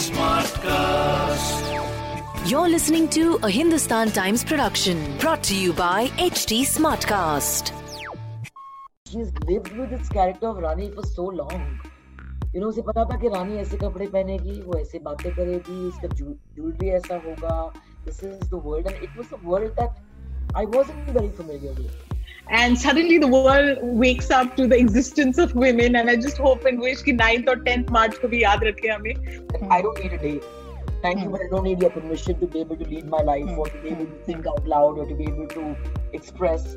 Smart You're listening to a Hindustan Times production brought to you by HT Smartcast. She's lived with this character of Rani for so long. You know, उसे पता था कि रानी ऐसे कपड़े पहनेगी वो ऐसे बातें करेगी इसका ज्वेलरी ऐसा होगा this is the world and it was a world that I very familiar with and suddenly the world wakes up to the existence of women and i just hope and wish ki 9th or 10th march ko bhi yaad rakhe hame i don't need a day thank mm. you but i don't need your permission to be able to lead my life mm. or to be able to think out loud or to be able to express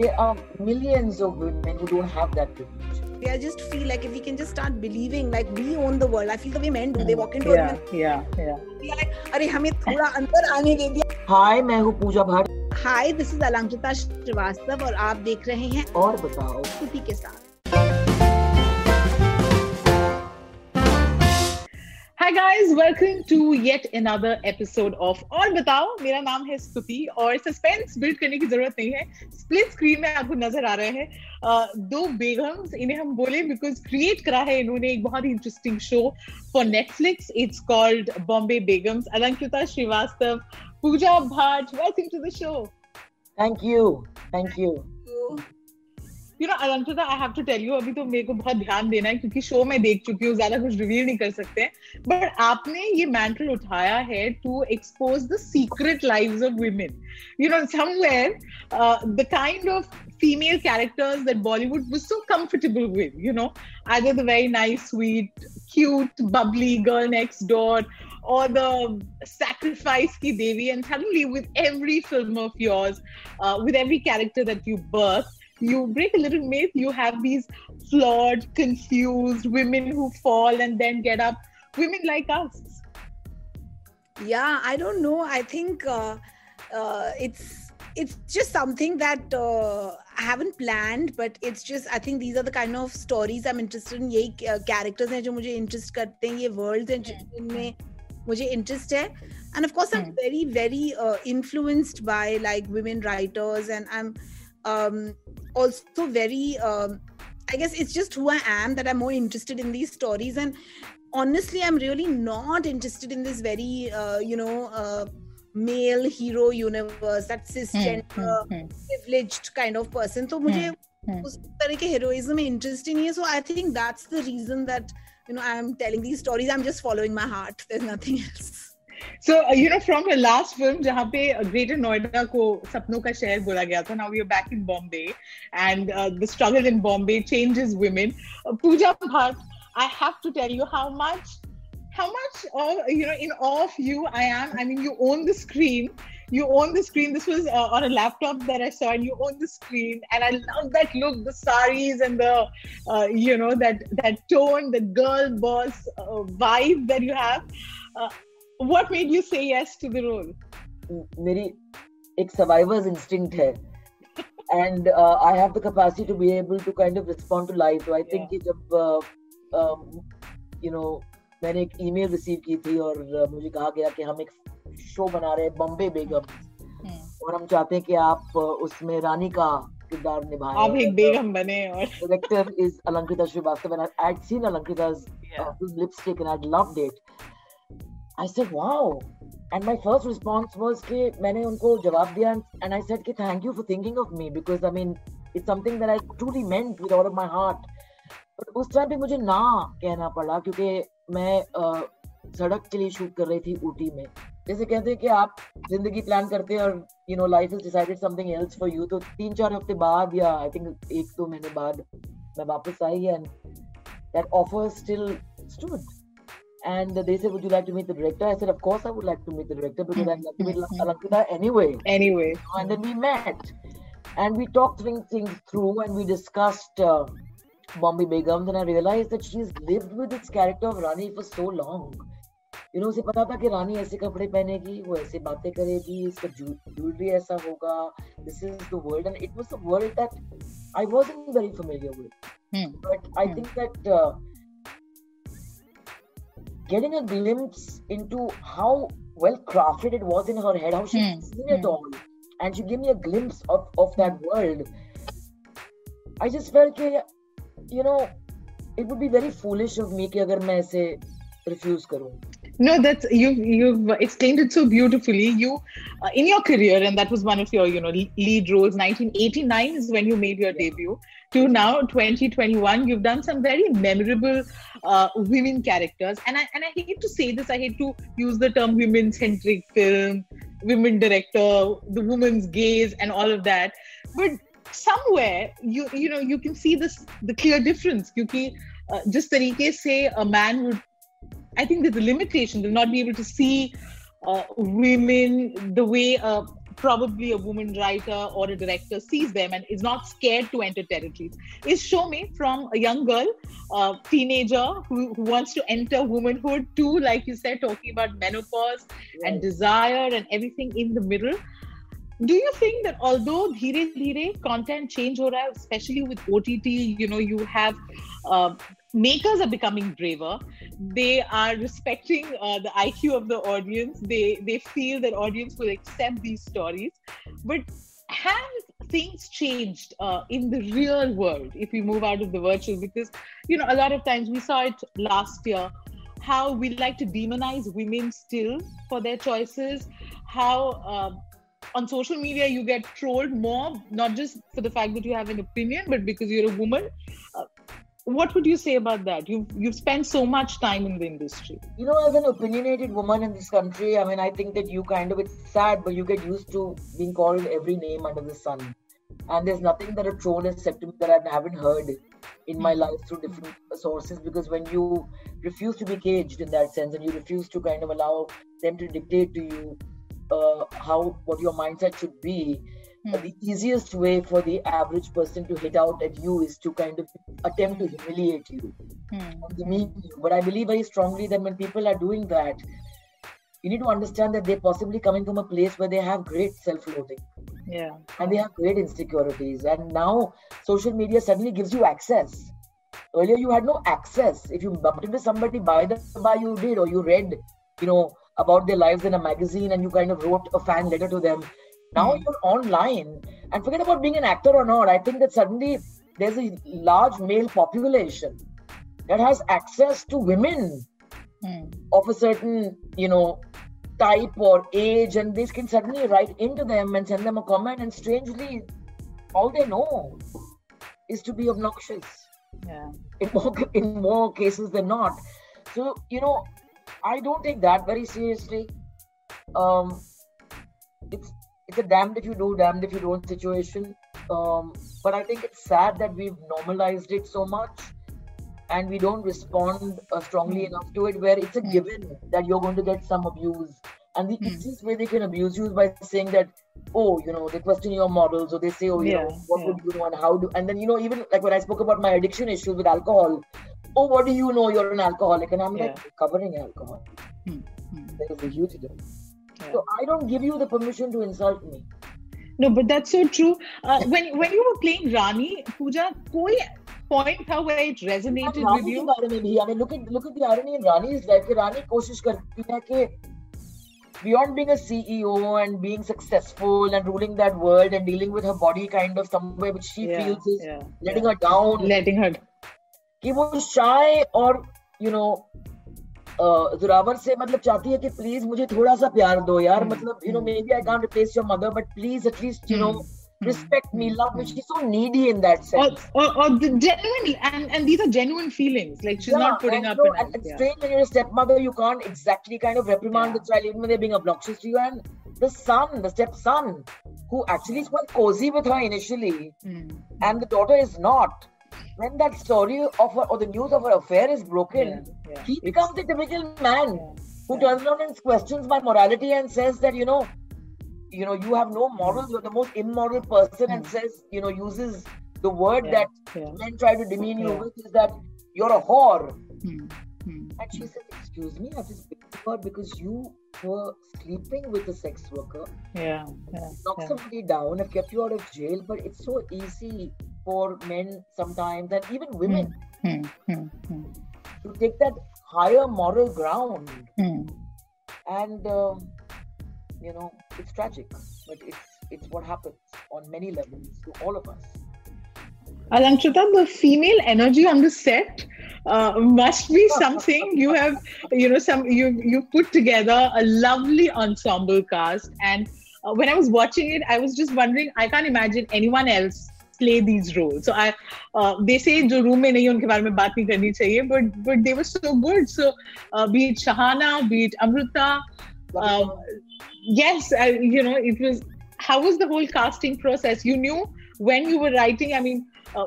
There are millions of women who don't have that privilege. I just feel like if we can just start believing like we own the world. I feel the way men do. They walk into yeah a yeah yeah be like, अरे हमें थोड़ा अंदर आने दे दिया. Hi, मैं हूँ Pooja Bhatt. Hi, this is Alankrita Srivastava और आप देख रहे हैं और बताओ खुशी के साथ. Hi guys, welcome to yet another episode of और बताओ मेरा नाम है स्तुति और सस्पेंस बिल्ड करने की ज़रूरत नहीं है। स्प्लिट स्क्रीन में आपको नज़र आ रहे हैं। दो बेगम्स इन्हें हम बोले बिकॉज़ क्रिएट करा है इन्होंने एक बहुत ही interesting show for Netflix it's called Bombay Begums Alankrita Shrivastava Pooja Bhatt welcome to the show Thank you. Thank you. You know Alankrita I have to tell you अभी तो मेरे को बहुत ध्यान देना है क्योंकि शो में देख चुकी हूँ ज़्यादा कुछ रिवील नहीं कर सकते बट आपने ये मैटर उठाया है to expose the secret lives of women you know somewhere the kind of female characters that Bollywood was so comfortable with, you know, either the very nice, sweet, cute, bubbly girl next door or the sacrifice ki devi and suddenly with every film of yours uh, with every character that you birth you break a little myth you have these flawed confused women who fall and then get up women like us Yeah, I don't know. I think uh, uh, it's it's just something that uh, I haven't planned, but it's just I think these are the kind of stories I'm interested in. यही uh, characters हैं जो मुझे interest करते हैं ये worlds हैं जिन- जिनमें मुझे interest है and of course I'm Hmm. very very uh, influenced by like women writers and I'm um, also very um, I guess it's just who I am that I'm more interested in these stories and honestly i'm really not interested in this very uh, you know uh, male hero universe that cisgender privileged kind of person so मुझे hmm. उस तरह के heroism में interest ही नहीं है so i think that's the reason that you know i'm telling these stories i'm just following my heart there's nothing else So, uh, you know, from her last film, जहाँ पे greater Noida को सपनों का शहर बोला गया था, now we are back in Bombay, and uh, the struggle in Bombay changes women. Uh, Pooja Bhatt, I have to tell you how much, how much of you know in awe of you I am. I mean, you own the screen. You own the screen. This was uh, on a laptop that I saw, and you own the screen. And I love that look, the saris and the, uh, you know, that that tone, the girl boss uh, vibe that you have. Uh, what made you say yes to the role? मेरी एक survivor's instinct है and uh, I have the capacity to be able to kind of respond to life. So I think कि जब uh, um, you know मैंने एक email receive की थी और uh, मुझे कहा गया कि हम एक शो बना रहे हैं बॉम्बे बेगम और हम चाहते हैं कि आप uh, उसमें रानी का किरदार निभाएँ आप एक बेगम बने और director is Alankita Srivastav and I, I'd seen Alankita's uh, lipstick and I'd loved it. I said, wow. And my first response was कि मैंने उनको जवाब दिया and I said कि thank you for thinking of me because I mean it's something that I truly meant with all of my heart. But उस time पे मुझे ना कहना पड़ा क्योंकि मैं सड़क के लिए शूट कर रही थी ऊटी में जैसे कहते हैं कि आप ज़िंदगी प्लान करते हैं और you know life is decided something else for you तो तीन चार हफ़्ते बाद या आई थिंक एक दो महीने बाद मैं वापस आई and that offer still stood And they said, Would you like to meet the director? I said, Of course, I would like to meet the director because I'd like to meet Alankrita anyway. Anyway. And then we met and we talked things through and we discussed uh, Bombay Begum. Then I realized that she's lived with this character of Rani for so long. You know, उसे पता था कि रानी ऐसे कपड़े पहनेगी वो ऐसे बातें करेगी इसका ज्वेलरी ऐसा होगा this is the world and it was the world that I wasn't very familiar with but I think that think that uh, getting a glimpse into how well crafted it was in her head, how she Hmm. seen it Hmm. all, and she gave me a glimpse of, of that world. I just felt कि, you know, it would be very foolish of me कि अगर मैं ऐसे refuse करूं. no that's you've you've explained it so beautifully you uh, in your career and that was one of your you know lead roles 1989 is when you made your debut to now 2021 you've done some very memorable uh, women characters and I, and I hate to say this i hate to use the term women centric film women director the woman's gaze and all of that but somewhere you you know you can see this the clear difference because uh, just तरीके say a man would I think there's a limitation. They'll not be able to see uh, women the way uh, probably a woman writer or a director sees them and is not scared to enter territories. Is Shomi from a young girl, a teenager who, who, wants to enter womanhood too, like you said, talking about menopause and desire and everything in the middle. Do you think that although dheere dheere content change ho raha especially with OTT, you know, you have uh, makers are becoming braver. They are respecting uh, the iq of the audience. They they feel that audience will accept these stories. But have things changed uh, in the real world if we move out of the virtual? Because you know a lot of times we saw it last year how we like to demonize women still for their choices how uh, on social media you get trolled more not just for the fact that you have an opinion but because you're a woman. Uh, what would you say about that? You've you've spent so much time in the industry. You know as an opinionated woman in this country i mean i think that you kind of it's sad but you get used to being called every name under the sun. And there's nothing that a troll has said to me that i haven't heard in my life through different sources because when you refuse to be caged in that sense and you refuse to kind of allow them to dictate to you uh, how what your mindset should be Mm. The easiest way for the average person to hit out at you is to kind of attempt to humiliate you, mm. you. But I believe very strongly that when people are doing that, you need to understand that they're possibly coming from a place where they have great self-loathing. Yeah. And they have great insecurities. And now social media suddenly gives you access. Earlier you had no access. If you bumped into somebody by the by you did or you read, you know, about their lives in a magazine and you kind of wrote a fan letter to them now mm. you're online and forget about being an actor or not. I think that suddenly there's a large male population that has access to women mm. of a certain, you know, type or age, and they can suddenly write into them and send them a comment. And strangely, all they know is to be obnoxious. Yeah. In more in more cases than not. So you know, I don't take that very seriously. Um, it's it's a damned if you do, damned if you don't situation. Um, but I think it's sad that we've normalized it so much and we don't respond uh, strongly enough to it, where it's a given that you're going to get some abuse. And the easiest way they can abuse you is by saying that, oh, you know, they question your models, or they say, oh, you yeah, know, what yeah. would you know and how do, and then, you know, even like when I spoke about my addiction issues with alcohol, oh, what do you know? You're an alcoholic. And I'm yeah. like, covering alcohol. Mm. There is a huge difference So I don't give you the permission to insult me. No, but that's so true. Uh, when when you were playing Rani, Pooja, koi point था where it resonated with you? बारे में भी, I mean, look at look at the irony in Rani's life. कि Rani कोशिश करती है कि beyond being a CEO and being successful and ruling that world and dealing with her body kind of somewhere which she yeah, feels is yeah, letting yeah. her down. Letting her. कि वो shy और you know Zorawar से मतलब चाहती है कि please मुझे थोड़ा सा प्यार दो यार मतलब you know maybe I can't replace your mother but please at least you know respect me, love me. She's so needy in that sense. Or, or, or the genuine, and, and these are genuine feelings. Like she's yeah, not putting up. So, and it's yeah. strange when you're a stepmother, you can't exactly kind of reprimand yeah. the child even when they're being obnoxious to you. And the son, the stepson, who actually is quite cozy with her initially, mm. and the daughter is not when that story of her, or the news of her affair is broken, yeah, yeah. he becomes the typical man yeah, who turns around and questions my morality and says that you know, you know, you have no morals. You're the most immoral person, and hmm. says you know uses the word that men try to demean you with is that you're a whore. Mm. And she says, "Excuse me, I just picked her because you were sleeping with a sex worker. Yeah, yeah. Knock somebody down, have kept you out of jail, but it's so easy for men sometimes and even women hmm, hmm, hmm, to take that higher moral ground. And um, you know, it's tragic, but it's it's what happens on many levels to all of us. Alankrita, the female energy on the set uh, must be something you have you know some you you put together a lovely ensemble cast and uh, when i was watching it i was just wondering i can't imagine anyone else play these roles so i uh, they say jo room mein nahi unke bare mein baat nahi karni chahiye but but they were so good so uh, be it shahana be it amrita uh, yes I, you know it was how was the whole casting process you knew when you were writing i mean uh,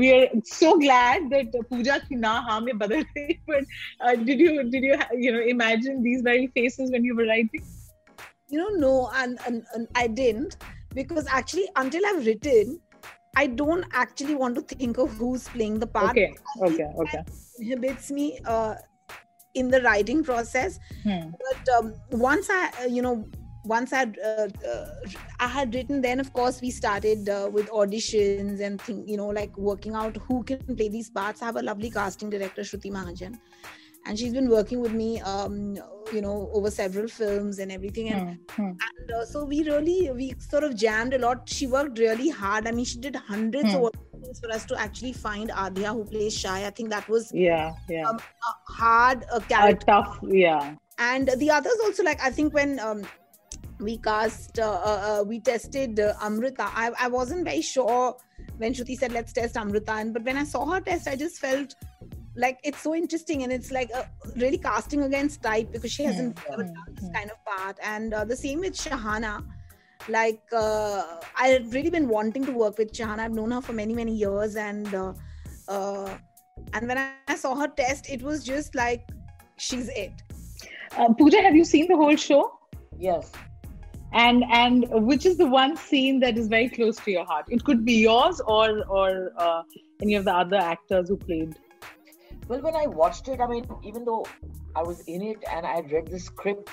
we're so glad that Pooja ki na ha mein badal gayi. But uh, did you did you you know imagine these very faces when you were writing? You know, no, and, and, and I didn't because actually until I've written, I don't actually want to think of who's playing the part. Okay, okay, okay. Inhibits me uh, in the writing process. Hmm. But um, once I, uh, you know, once I had, uh, uh, I had written, then of course we started uh, with auditions and think, you know, like working out who can play these parts. I have a lovely casting director, Shruti Mahajan, and she's been working with me, um, you know, over several films and everything. And, Hmm, hmm. and uh, so we really, we sort of jammed a lot. She worked really hard. I mean, she did hundreds Hmm. of auditions for us to actually find Adhya who plays Shai I think that was Yeah, yeah. um, a hard a character tough, yeah. and the others also like i think when um, we cast uh, uh, uh, we tested uh, amrita I, I wasn't very sure when shruti said let's test amrita and but when i saw her test i just felt like it's so interesting and it's like uh, really casting against type because she hasn't Hmm, ever done this hmm. kind of part and uh, the same with shahana like uh, i had really been wanting to work with shahana i've known her for many many years and uh, uh, and when I saw her test it was just like she's it Uh, Pooja, have you seen the whole show? Yes. And and which is the one scene that is very close to your heart? It could be yours or or uh, any of the other actors who played. Well, when I watched it, I mean, even though I was in it and I had read the script,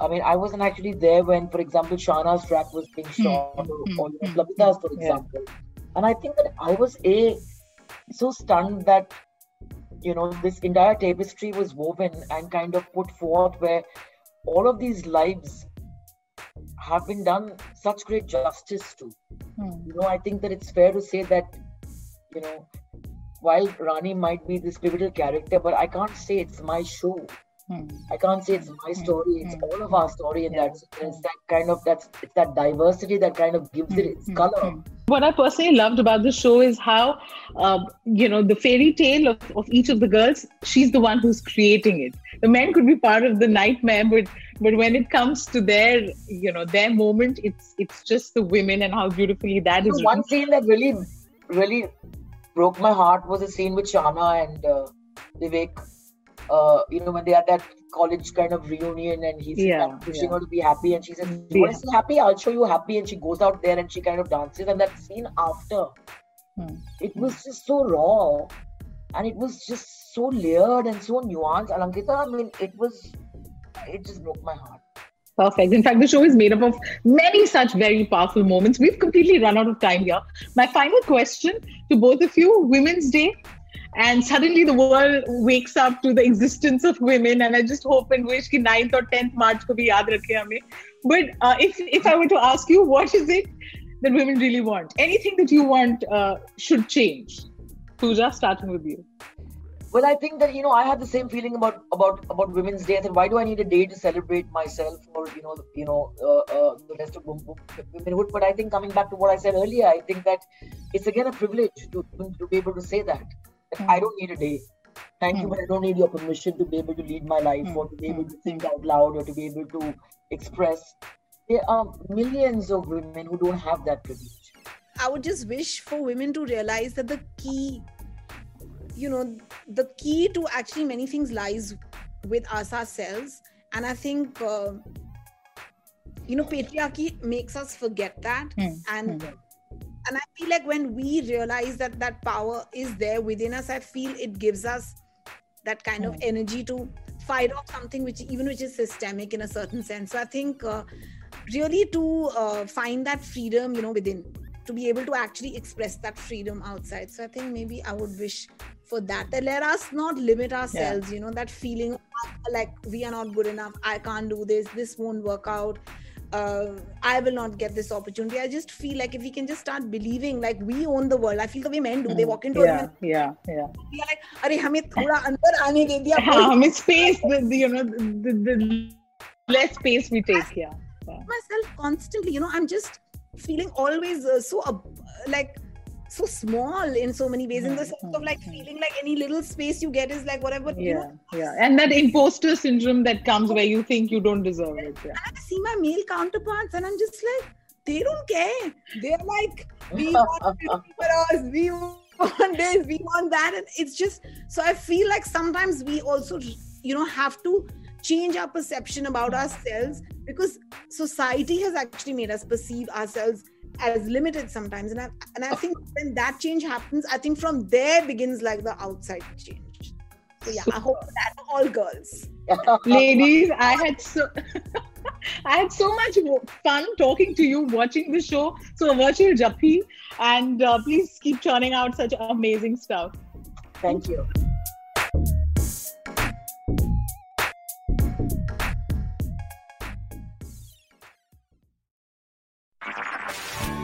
I mean, I wasn't actually there when, for example, Shana's track was being shot or, hmm, or hmm, Plabita's, for yeah. example. And I think that I was a so stunned that you know this entire tapestry was woven and kind of put forth where all of these lives have been done such great justice to. Hmm. You know, I think that it's fair to say that, you know, while Rani might be this pivotal character, but I can't say it's my show. Hmm. I can't say it's my story. It's mm. all of our story, and Yeah. that's it's that kind of that's it's that diversity that kind of gives it its Hmm. color. Hmm. What I personally loved about the show is how, uh, you know, the fairy tale of, of each of the girls, she's the one who's creating it. The men could be part of the nightmare, but but when it comes to their, you know, their moment, it's it's just the women and how beautifully that is. one scene that really, really broke my heart was a scene with Shana and uh, Vivek. Uh, you know, when they had that college kind of reunion and he's Yeah, kind of pushing yeah. her to be happy and she says, You want to see happy? I'll show you happy. And she goes out there and she kind of dances. And that scene after, Hmm. it was just so raw and it was just so layered and so nuanced. Alankrita, I mean, it was, it just broke my heart perfect. In fact, the show is made up of many such very powerful moments. We've completely run out of time here. My final question to both of you Women's Day. And suddenly the world wakes up to the existence of women. And I just hope and wish that 9th or 10th March could be yaad rakhe hame. But uh, if, if I were to ask you, what is it that women really want? Anything that you want uh, should change. Pooja, starting with you. Well, I think that you know I had the same feeling about about about Women's Day. I why do I need a day to celebrate myself or you know you know uh, uh, the rest of wom- wom- womanhood? But I think coming back to what I said earlier, I think that it's again a privilege to to be able to say that, that Hmm. I don't need a day. Thank you, Hmm. but I don't need your permission to be able to lead my life Hmm. or to be able to think out loud or to be able to express. There are millions of women who don't have that privilege. I would just wish for women to realize that the key, you know, the key to actually many things lies with us ourselves. And I think, uh, you know, patriarchy makes us forget that. Hmm. And Hmm. and I feel like when we realize that that power is there within us, I feel it gives us that kind of Hmm. energy to fight off something which even which is systemic in a certain sense. So I think uh, really to uh, find that freedom, you know, within to be able to actually express that freedom outside. So I think maybe I would wish for that. That let us not limit ourselves, you know, that feeling of, like we are not good enough, I can't do this, this won't work out. uh, I will not get this opportunity. I just feel like if we can just start believing, like we own the world. I feel the way men do. They walk into yeah, a yeah, yeah. We are like, अरे हमें थोड़ा अंदर आने दे दिया. हाँ, हमें space, the, the, you know, the, the, the less space we take. Yeah. yeah. Myself constantly, you know, I'm just feeling always uh, so uh, like so small in so many ways in the hmm, sense of hmm, like hmm. feeling like any little space you get is like whatever yeah know, yeah. And that imposter syndrome that comes where you think you don't deserve it yeah. and i see my male counterparts and i'm just like they don't care. They're like we want for us we want this we want that. And it's just so i feel like sometimes we also you know have to change our perception about ourselves because society has actually made us perceive ourselves as limited sometimes and I, and I think when that change happens i think from there begins like the outside change so yeah i hope that all girls ladies i had so I had so much fun talking to you, watching the show. So, virtual Jappi, and uh, please keep churning out such amazing stuff. Thank you.